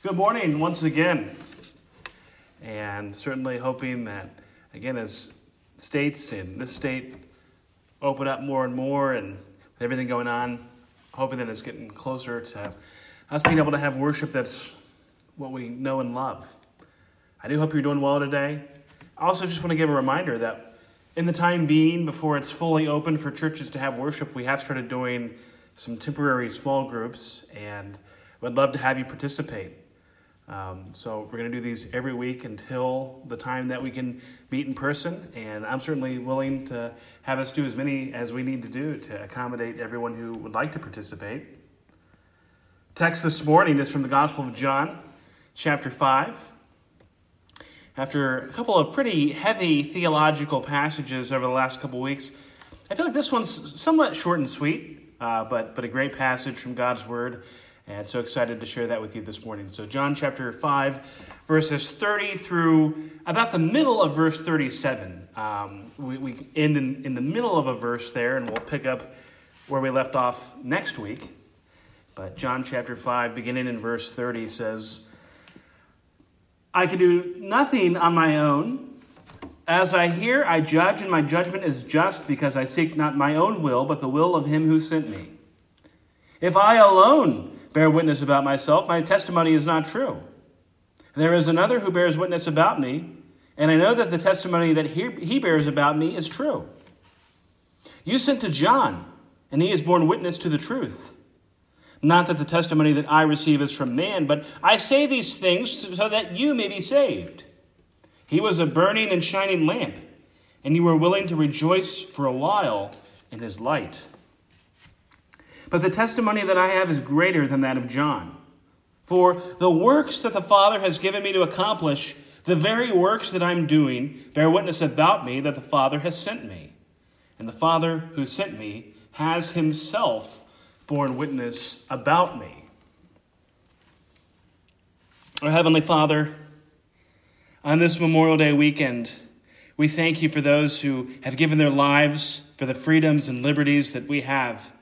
Good morning once again. And certainly hoping that, again, as states in this state open up more and more and everything going on, hoping that it's getting closer to us being able to have worship that's what we know and love. I do hope you're doing well today. I also just want to give a reminder that in the time being, before it's fully open for churches to have worship, we have started doing some temporary small groups and would love to have you participate. Um, so we're going to do these every week until the time that we can meet in person, and I'm certainly willing to have us do as many as we need to do to accommodate everyone who would like to participate. Text this morning is from the Gospel of John, chapter 5. After a couple of pretty heavy theological passages over the last couple of weeks, I feel like this one's somewhat short and sweet, uh, but, but a great passage from God's Word. And so excited to share that with you this morning. So, John chapter 5, verses 30 through about the middle of verse 37. Um, we, we end in, in the middle of a verse there, and we'll pick up where we left off next week. But John chapter 5, beginning in verse 30, says, I can do nothing on my own. As I hear, I judge, and my judgment is just because I seek not my own will, but the will of him who sent me. If I alone bear witness about myself, my testimony is not true. There is another who bears witness about me, and I know that the testimony that he, he bears about me is true. You sent to John, and he has borne witness to the truth. Not that the testimony that I receive is from man, but I say these things so that you may be saved. He was a burning and shining lamp, and you were willing to rejoice for a while in his light. But the testimony that I have is greater than that of John. For the works that the Father has given me to accomplish, the very works that I'm doing, bear witness about me that the Father has sent me. And the Father who sent me has himself borne witness about me. Our Heavenly Father, on this Memorial Day weekend, we thank you for those who have given their lives for the freedoms and liberties that we have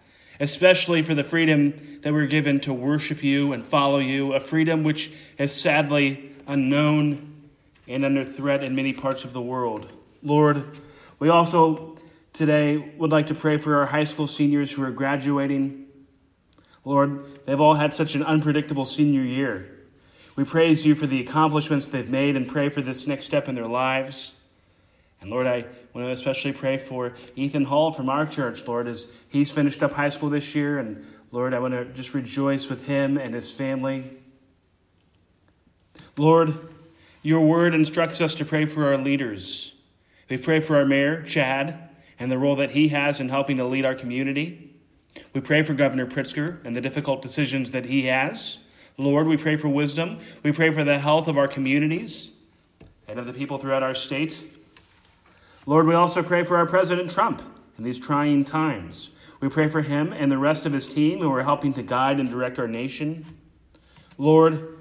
especially for the freedom that we're given to worship you and follow you, a freedom which is sadly unknown and under threat in many parts of the world. Lord, we also today would like to pray for our high school seniors who are graduating. Lord, they've all had such an unpredictable senior year. We praise you for the accomplishments they've made and pray for this next step in their lives. And Lord, I want to especially pray for Ethan Hall from our church, Lord, as he's finished up high school this year. And Lord, I want to just rejoice with him and his family. Lord, your word instructs us to pray for our leaders. We pray for our mayor, Chad, and the role that he has in helping to lead our community. We pray for Governor Pritzker and the difficult decisions that he has. Lord, we pray for wisdom. We pray for the health of our communities and of the people throughout our state. Lord, we also pray for our President Trump in these trying times. We pray for him and the rest of his team who are helping to guide and direct our nation. Lord,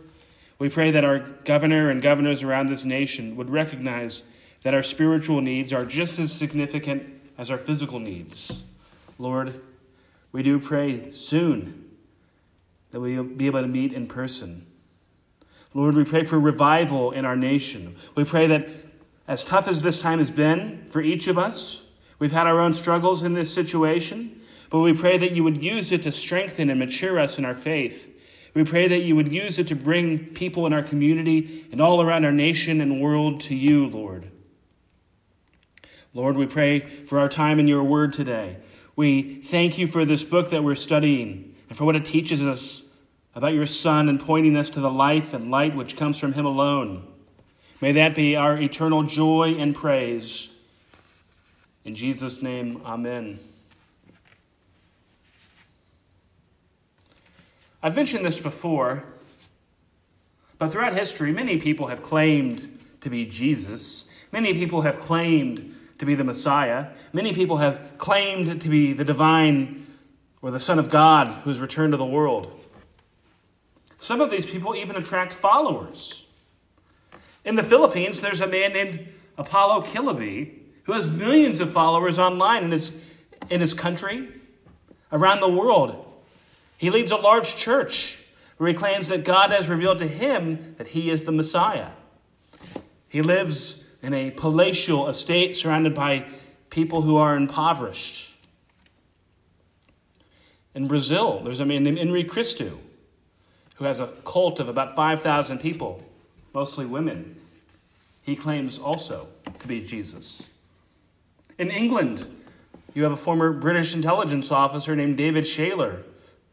we pray that our governor and governors around this nation would recognize that our spiritual needs are just as significant as our physical needs. Lord, we do pray soon that we'll be able to meet in person. Lord, we pray for revival in our nation. We pray that as tough as this time has been for each of us, we've had our own struggles in this situation, but we pray that you would use it to strengthen and mature us in our faith. We pray that you would use it to bring people in our community and all around our nation and world to you, Lord. Lord, we pray for our time in your word today. We thank you for this book that we're studying and for what it teaches us about your Son and pointing us to the life and light which comes from him alone. May that be our eternal joy and praise. In Jesus' name, amen. I've mentioned this before, but throughout history, many people have claimed to be Jesus. Many people have claimed to be the Messiah. Many people have claimed to be the divine or the Son of God who has returned to the world. Some of these people even attract followers. In the Philippines, there's a man named Apollo Quiboloy who has millions of followers online in his, in his country, around the world. He leads a large church, where he claims that God has revealed to him that he is the Messiah. He lives in a palatial estate surrounded by people who are impoverished. In Brazil, there's a man named INRI Cristo who has a cult of about 5,000 people, mostly women. He claims also to be Jesus. In England, you have a former British intelligence officer named David Shayler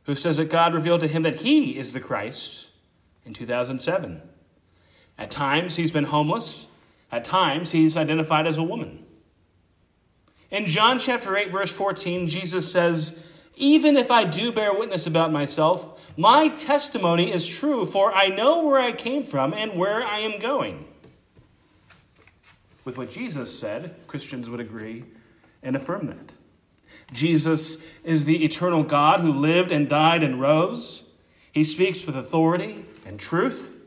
who says that God revealed to him that he is the Christ in 2007. At times, he's been homeless. At times, he's identified as a woman. In John chapter 8, verse 14, Jesus says, Even if I do bear witness about myself, my testimony is true, for I know where I came from and where I am going. With what Jesus said, Christians would agree and affirm that. Jesus is the eternal God who lived and died and rose. He speaks with authority and truth.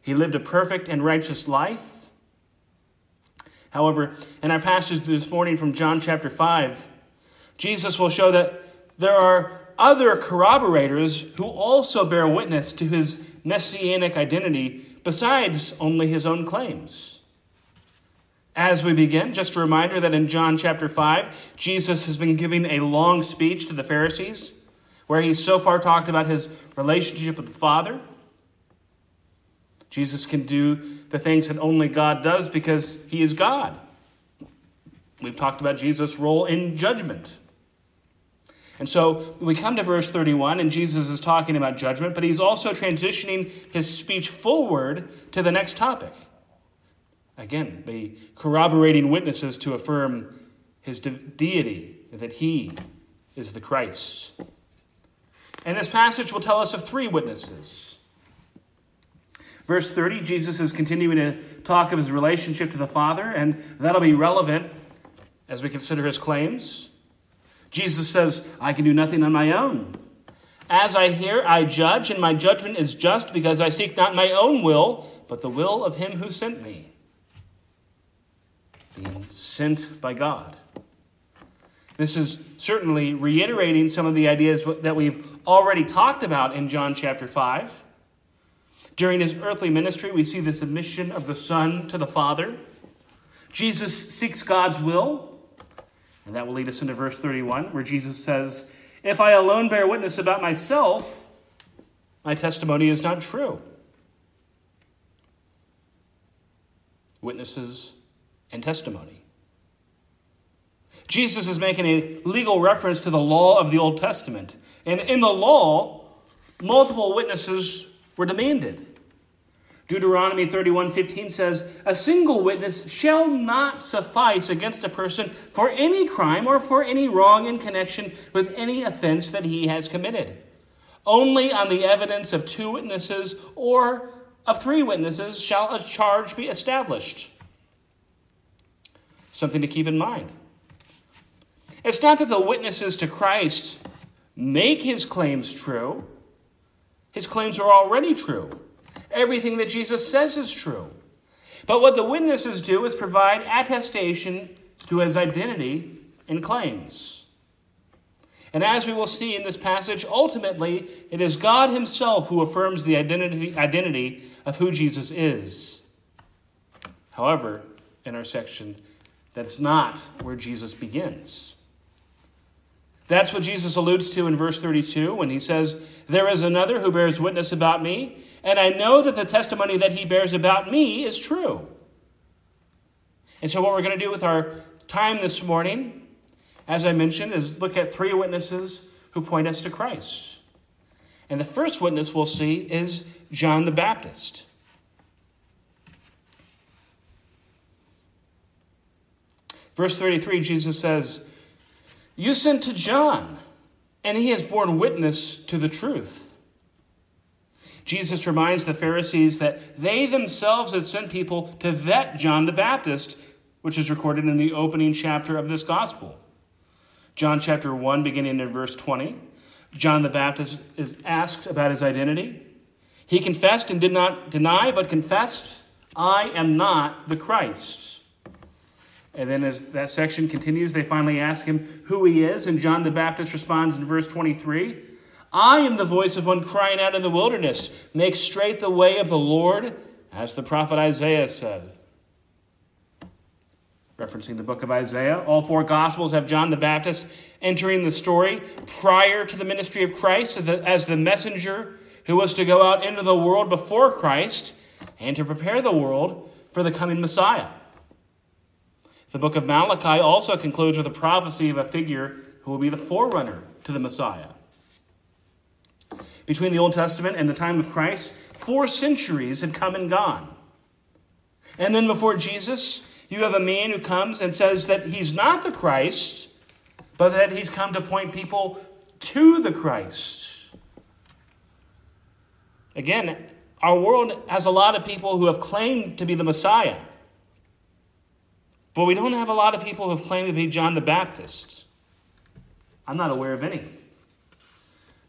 He lived a perfect and righteous life. However, in our passage this morning from John chapter 5, Jesus will show that there are other corroborators who also bear witness to his messianic identity besides only his own claims. As we begin, just a reminder that in John chapter 5, Jesus has been giving a long speech to the Pharisees where he's so far talked about his relationship with the Father. Jesus can do the things that only God does because he is God. We've talked about Jesus' role in judgment. And so we come to verse 31, and Jesus is talking about judgment, but he's also transitioning his speech forward to the next topic. Again, the corroborating witnesses to affirm his de- deity, that he is the Christ. And this passage will tell us of three witnesses. Verse 30, Jesus is continuing to talk of his relationship to the Father, and that'll be relevant as we consider his claims. Jesus says, I can do nothing on my own. As I hear, I judge, and my judgment is just because I seek not my own will, but the will of him who sent me being sent by God. This is certainly reiterating some of the ideas that we've already talked about in John chapter 5. During his earthly ministry, we see the submission of the Son to the Father. Jesus seeks God's will, and that will lead us into verse 31, where Jesus says, If I alone bear witness about myself, my testimony is not true. Witnesses and testimony. Jesus is making a legal reference to the law of the Old Testament. And in the law, multiple witnesses were demanded. Deuteronomy 31:15 says, "A single witness shall not suffice against a person for any crime or for any wrong in connection with any offense that he has committed. Only on the evidence of two witnesses or of three witnesses shall a charge be established." something to keep in mind. It's not that the witnesses to Christ make his claims true, his claims are already true. Everything that Jesus says is true. But what the witnesses do is provide attestation to his identity and claims. And as we will see in this passage, ultimately, it is God Himself who affirms the identity, identity of who Jesus is. However, in our section, that's not where Jesus begins. That's what Jesus alludes to in verse 32 when he says, There is another who bears witness about me, and I know that the testimony that he bears about me is true. And so, what we're going to do with our time this morning, as I mentioned, is look at three witnesses who point us to Christ. And the first witness we'll see is John the Baptist. Verse 33, Jesus says, You sent to John, and he has borne witness to the truth. Jesus reminds the Pharisees that they themselves had sent people to vet John the Baptist, which is recorded in the opening chapter of this gospel. John chapter 1, beginning in verse 20. John the Baptist is asked about his identity. He confessed and did not deny, but confessed, I am not the Christ. And then as that section continues, they finally ask him who he is, and John the Baptist responds in verse 23 I am the voice of one crying out in the wilderness, make straight the way of the Lord, as the prophet Isaiah said. Referencing the book of Isaiah, all four Gospels have John the Baptist entering the story prior to the ministry of Christ as the messenger who was to go out into the world before Christ and to prepare the world for the coming Messiah. The book of Malachi also concludes with a prophecy of a figure who will be the forerunner to the Messiah. Between the Old Testament and the time of Christ, four centuries had come and gone. And then before Jesus, you have a man who comes and says that he's not the Christ, but that he's come to point people to the Christ. Again, our world has a lot of people who have claimed to be the Messiah, but we don't have a lot of people who have claimed to be John the Baptist. I'm not aware of any.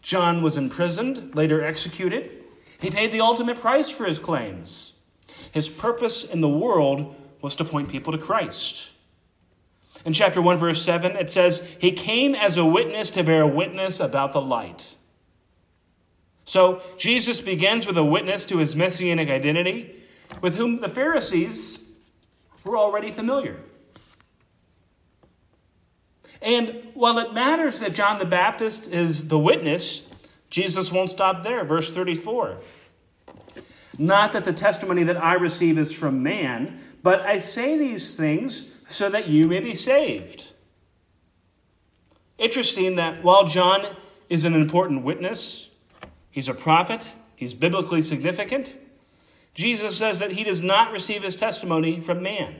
John was imprisoned, later executed. He paid the ultimate price for his claims. His purpose in the world was to point people to Christ. In chapter 1, verse 7, it says, He came as a witness to bear witness about the light. So Jesus begins with a witness to his messianic identity, with whom the Pharisees were already familiar. And while it matters that John the Baptist is the witness, Jesus won't stop there. Verse 34. Not that the testimony that I receive is from man, but I say these things so that you may be saved. Interesting that while John is an important witness, he's a prophet, he's biblically significant, Jesus says that he does not receive his testimony from man.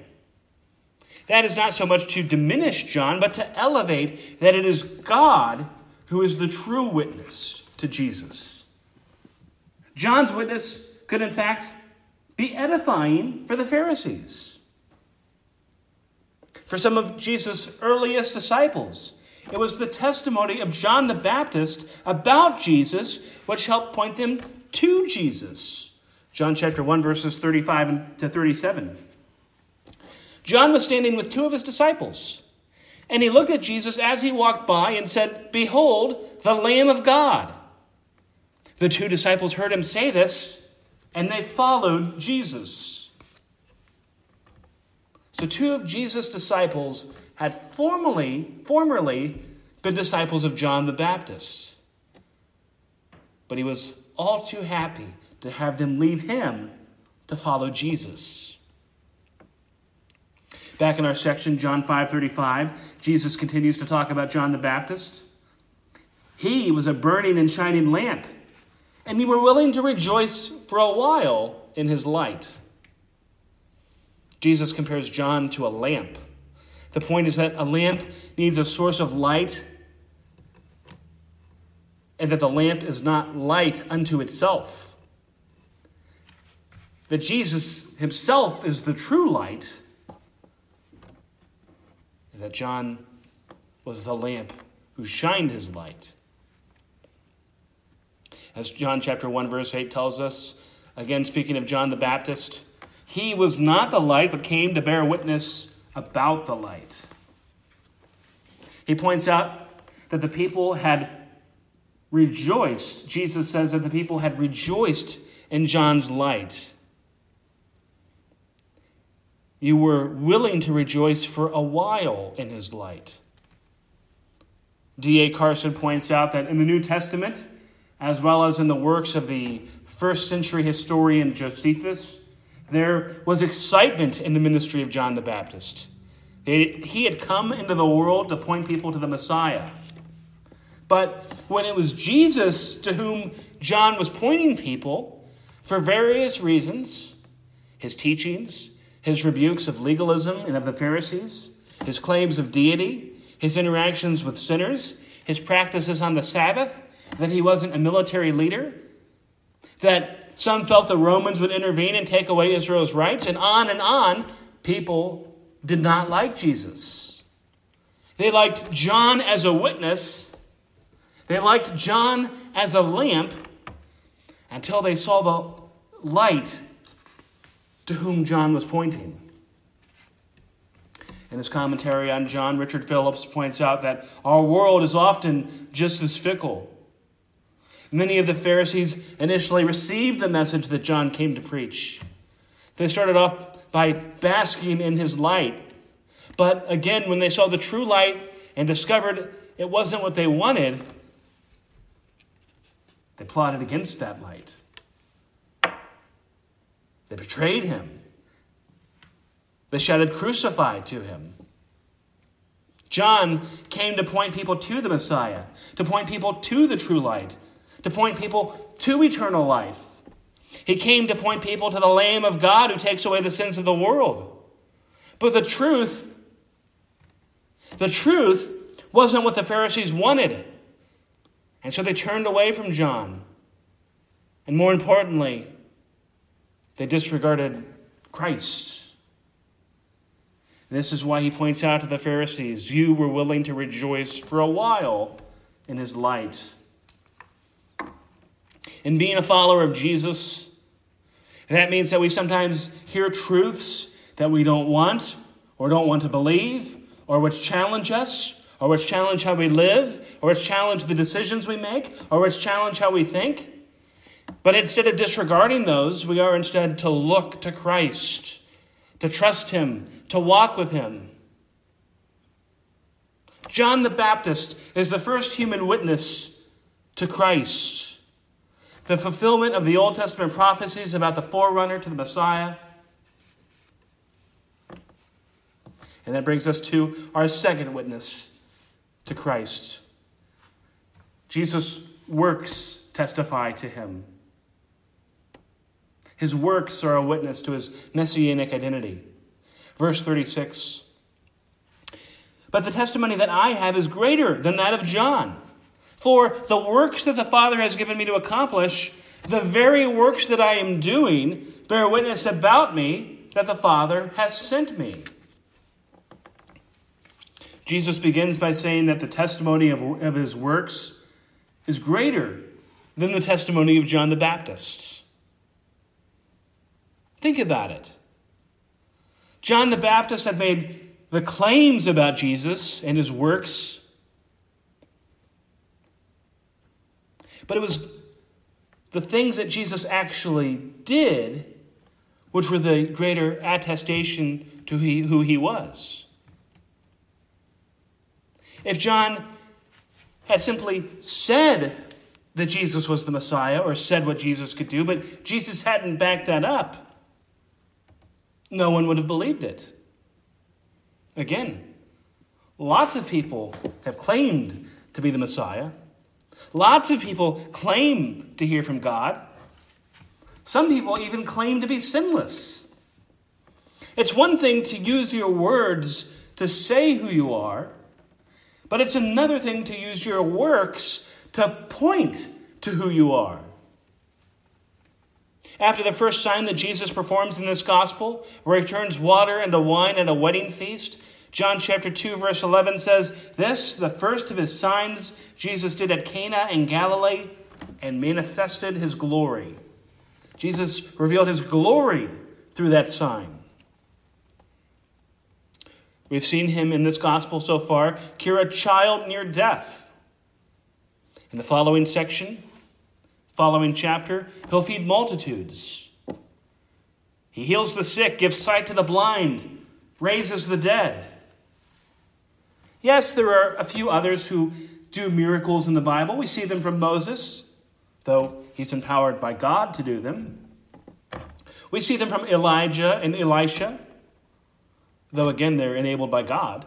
That is not so much to diminish John, but to elevate that it is God who is the true witness to Jesus. John's witness could, in fact, be edifying for the Pharisees. For some of Jesus' earliest disciples, it was the testimony of John the Baptist about Jesus which helped point them to Jesus. John chapter 1, verses 35 to 37. John was standing with two of his disciples. And he looked at Jesus as he walked by and said, Behold, the Lamb of God. The two disciples heard him say this, and they followed Jesus. So, two of Jesus' disciples had formerly, formerly been disciples of John the Baptist. But he was all too happy to have them leave him to follow Jesus. Back in our section, John 5:35, Jesus continues to talk about John the Baptist. He was a burning and shining lamp, and we were willing to rejoice for a while in his light. Jesus compares John to a lamp. The point is that a lamp needs a source of light, and that the lamp is not light unto itself. That Jesus himself is the true light and that John was the lamp who shined his light. As John chapter 1 verse 8 tells us, again speaking of John the Baptist, he was not the light but came to bear witness about the light. He points out that the people had rejoiced. Jesus says that the people had rejoiced in John's light. You were willing to rejoice for a while in his light. D.A. Carson points out that in the New Testament, as well as in the works of the first century historian Josephus, there was excitement in the ministry of John the Baptist. He had come into the world to point people to the Messiah. But when it was Jesus to whom John was pointing people, for various reasons, his teachings, his rebukes of legalism and of the Pharisees, his claims of deity, his interactions with sinners, his practices on the Sabbath, that he wasn't a military leader, that some felt the Romans would intervene and take away Israel's rights, and on and on, people did not like Jesus. They liked John as a witness, they liked John as a lamp until they saw the light to whom John was pointing. In his commentary on John, Richard Phillips points out that our world is often just as fickle. Many of the Pharisees initially received the message that John came to preach. They started off by basking in his light. But again, when they saw the true light and discovered it wasn't what they wanted, they plotted against that light. They betrayed him. They shouted, Crucify to him. John came to point people to the Messiah, to point people to the true light, to point people to eternal life. He came to point people to the Lamb of God who takes away the sins of the world. But the truth, the truth wasn't what the Pharisees wanted. And so they turned away from John. And more importantly, they disregarded Christ. This is why he points out to the Pharisees you were willing to rejoice for a while in his light. In being a follower of Jesus, that means that we sometimes hear truths that we don't want or don't want to believe or which challenge us or which challenge how we live or which challenge the decisions we make or which challenge how we think. But instead of disregarding those, we are instead to look to Christ, to trust Him, to walk with Him. John the Baptist is the first human witness to Christ, the fulfillment of the Old Testament prophecies about the forerunner to the Messiah. And that brings us to our second witness to Christ. Jesus' works testify to him. His works are a witness to his messianic identity. Verse 36 But the testimony that I have is greater than that of John. For the works that the Father has given me to accomplish, the very works that I am doing, bear witness about me that the Father has sent me. Jesus begins by saying that the testimony of, of his works is greater than the testimony of John the Baptist. Think about it. John the Baptist had made the claims about Jesus and his works, but it was the things that Jesus actually did which were the greater attestation to he, who he was. If John had simply said that Jesus was the Messiah or said what Jesus could do, but Jesus hadn't backed that up, no one would have believed it. Again, lots of people have claimed to be the Messiah. Lots of people claim to hear from God. Some people even claim to be sinless. It's one thing to use your words to say who you are, but it's another thing to use your works to point to who you are. After the first sign that Jesus performs in this gospel, where he turns water into wine at a wedding feast, John chapter 2, verse 11 says, This, the first of his signs, Jesus did at Cana in Galilee and manifested his glory. Jesus revealed his glory through that sign. We've seen him in this gospel so far cure a child near death. In the following section, following chapter, he'll feed multitudes. He heals the sick, gives sight to the blind, raises the dead. Yes, there are a few others who do miracles in the Bible. We see them from Moses, though he's empowered by God to do them. We see them from Elijah and Elisha though again they're enabled by God.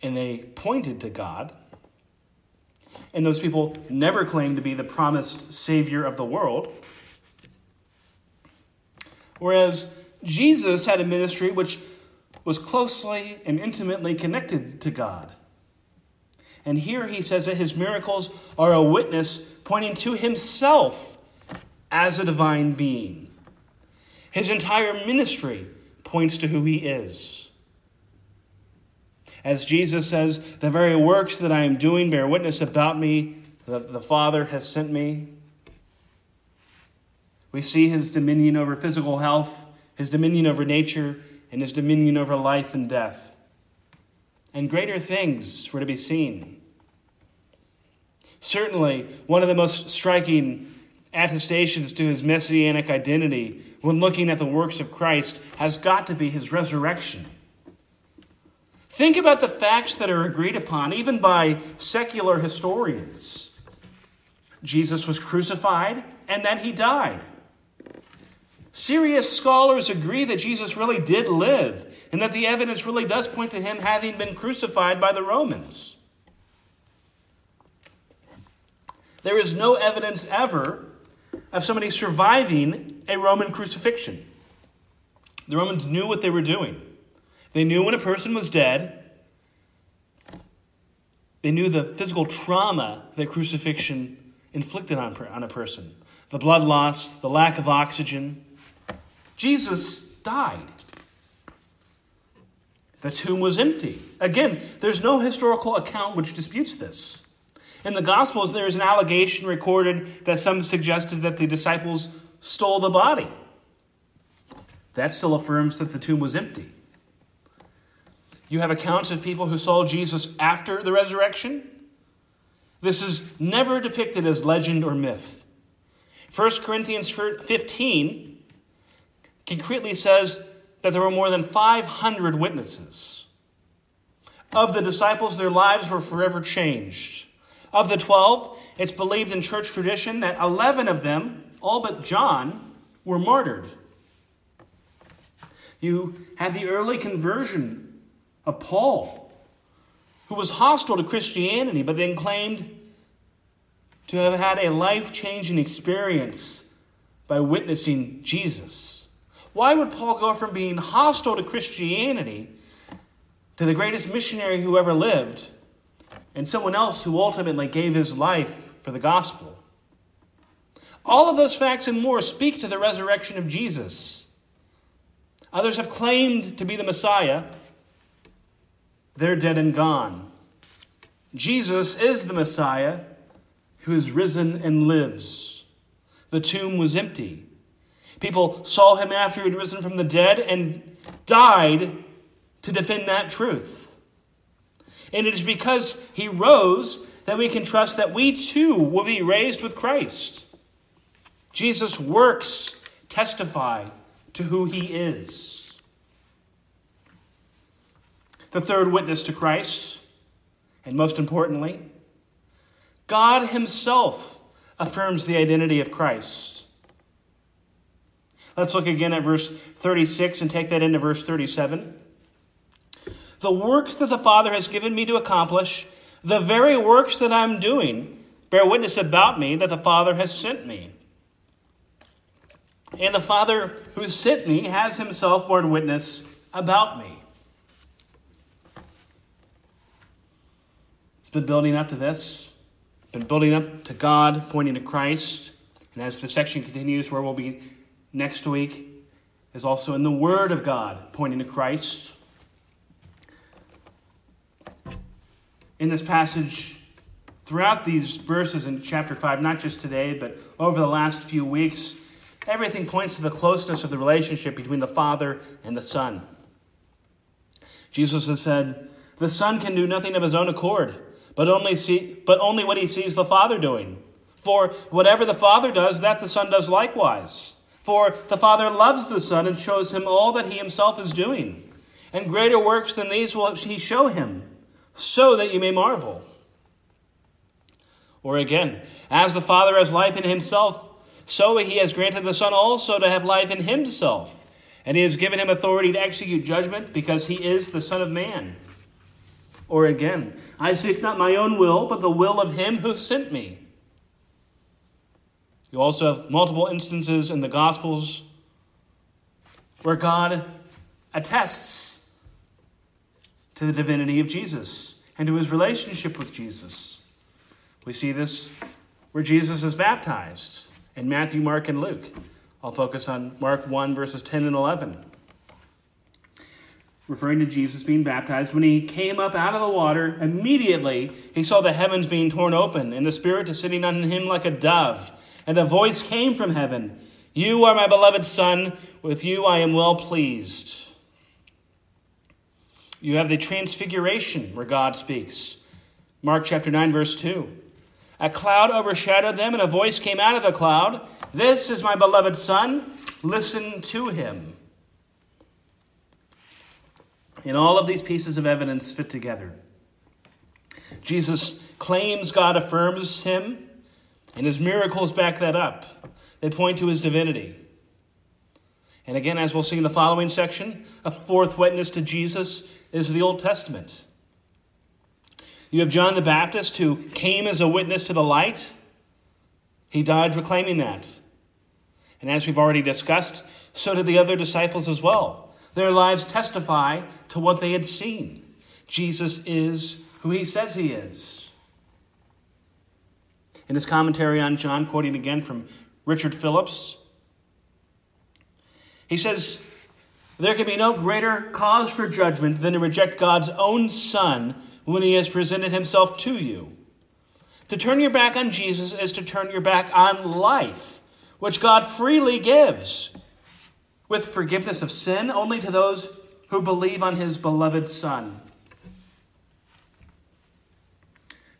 And they pointed to God. And those people never claimed to be the promised Savior of the world. Whereas Jesus had a ministry which was closely and intimately connected to God. And here he says that his miracles are a witness pointing to himself as a divine being. His entire ministry points to who he is. As Jesus says, the very works that I am doing bear witness about me that the Father has sent me. We see his dominion over physical health, his dominion over nature, and his dominion over life and death. And greater things were to be seen. Certainly, one of the most striking attestations to his messianic identity when looking at the works of Christ has got to be his resurrection. Think about the facts that are agreed upon, even by secular historians. Jesus was crucified and then he died. Serious scholars agree that Jesus really did live and that the evidence really does point to him having been crucified by the Romans. There is no evidence ever of somebody surviving a Roman crucifixion. The Romans knew what they were doing. They knew when a person was dead. They knew the physical trauma that crucifixion inflicted on, on a person the blood loss, the lack of oxygen. Jesus died. The tomb was empty. Again, there's no historical account which disputes this. In the Gospels, there is an allegation recorded that some suggested that the disciples stole the body. That still affirms that the tomb was empty. You have accounts of people who saw Jesus after the resurrection. This is never depicted as legend or myth. 1 Corinthians 15 concretely says that there were more than 500 witnesses. Of the disciples, their lives were forever changed. Of the 12, it's believed in church tradition that 11 of them, all but John, were martyred. You have the early conversion of Paul, who was hostile to Christianity, but then claimed to have had a life changing experience by witnessing Jesus. Why would Paul go from being hostile to Christianity to the greatest missionary who ever lived and someone else who ultimately gave his life for the gospel. All of those facts and more speak to the resurrection of Jesus. Others have claimed to be the Messiah. They're dead and gone. Jesus is the Messiah who is risen and lives. The tomb was empty. People saw him after he had risen from the dead and died to defend that truth. And it is because he rose that we can trust that we too will be raised with Christ. Jesus' works testify to who he is. The third witness to Christ, and most importantly, God himself affirms the identity of Christ. Let's look again at verse 36 and take that into verse 37. The works that the Father has given me to accomplish, the very works that I'm doing, bear witness about me that the Father has sent me. And the Father who sent me has himself borne witness about me. It's been building up to this, been building up to God, pointing to Christ. And as the section continues, where we'll be next week, is also in the Word of God, pointing to Christ. in this passage throughout these verses in chapter 5, not just today, but over the last few weeks, everything points to the closeness of the relationship between the Father and the Son. Jesus has said, The Son can do nothing of his own accord, but only, see, but only what he sees the Father doing. For whatever the Father does, that the Son does likewise. For the Father loves the Son and shows him all that he himself is doing. And greater works than these will he show him so that you may marvel. Or again, as the Father has life in himself, so he has granted the Son also to have life in himself. And he has given him authority to execute judgment because he is the Son of Man. Or again, I seek not my own will, but the will of him who sent me. You also have multiple instances in the Gospels where God attests to the divinity of Jesus and to his relationship with Jesus. We see this where Jesus is baptized in Matthew, Mark, and Luke. I'll focus on Mark 1, verses 10 and 11. Referring to Jesus being baptized, when he came up out of the water, immediately he saw the heavens being torn open, and the Spirit descending on him like a dove. And a voice came from heaven You are my beloved Son, with you I am well pleased. You have the transfiguration where God speaks. Mark chapter 9, verse 2. A cloud overshadowed them, and a voice came out of the cloud This is my beloved Son, listen to him. And all of these pieces of evidence fit together. Jesus claims God affirms him, and his miracles back that up. They point to his divinity. And again, as we'll see in the following section, a fourth witness to Jesus is the Old Testament. You have John the Baptist who came as a witness to the light. He died proclaiming that. And as we've already discussed, so did the other disciples as well. Their lives testify to what they had seen. Jesus is who he says he is. In his commentary on John, quoting again from Richard Phillips, he says, There can be no greater cause for judgment than to reject God's own Son when he has presented himself to you. To turn your back on Jesus is to turn your back on life, which God freely gives, with forgiveness of sin only to those who believe on his beloved Son.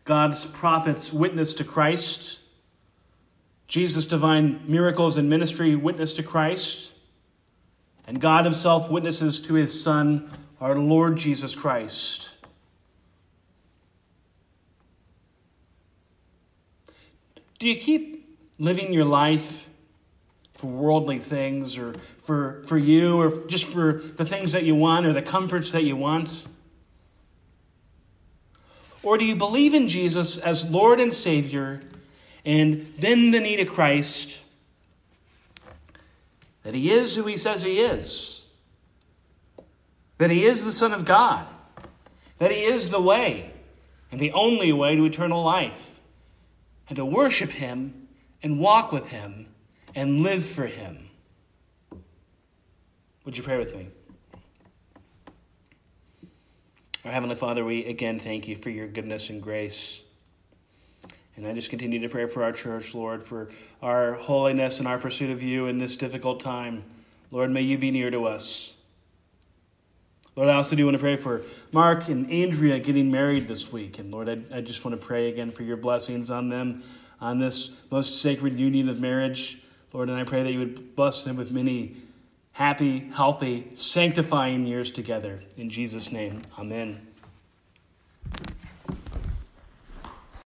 God's prophets witness to Christ. Jesus' divine miracles and ministry witness to Christ. And God Himself witnesses to His Son, our Lord Jesus Christ. Do you keep living your life for worldly things or for, for you or just for the things that you want or the comforts that you want? Or do you believe in Jesus as Lord and Savior and then the need of Christ? That He is who He says He is, that He is the Son of God, that He is the way and the only way to eternal life, and to worship Him and walk with Him and live for Him. Would you pray with me? Our Heavenly Father, we again thank you for your goodness and grace. And I just continue to pray for our church, Lord, for our holiness and our pursuit of you in this difficult time. Lord, may you be near to us. Lord, I also do want to pray for Mark and Andrea getting married this week. And Lord, I, I just want to pray again for your blessings on them on this most sacred union of marriage. Lord, and I pray that you would bless them with many happy, healthy, sanctifying years together. In Jesus' name, amen.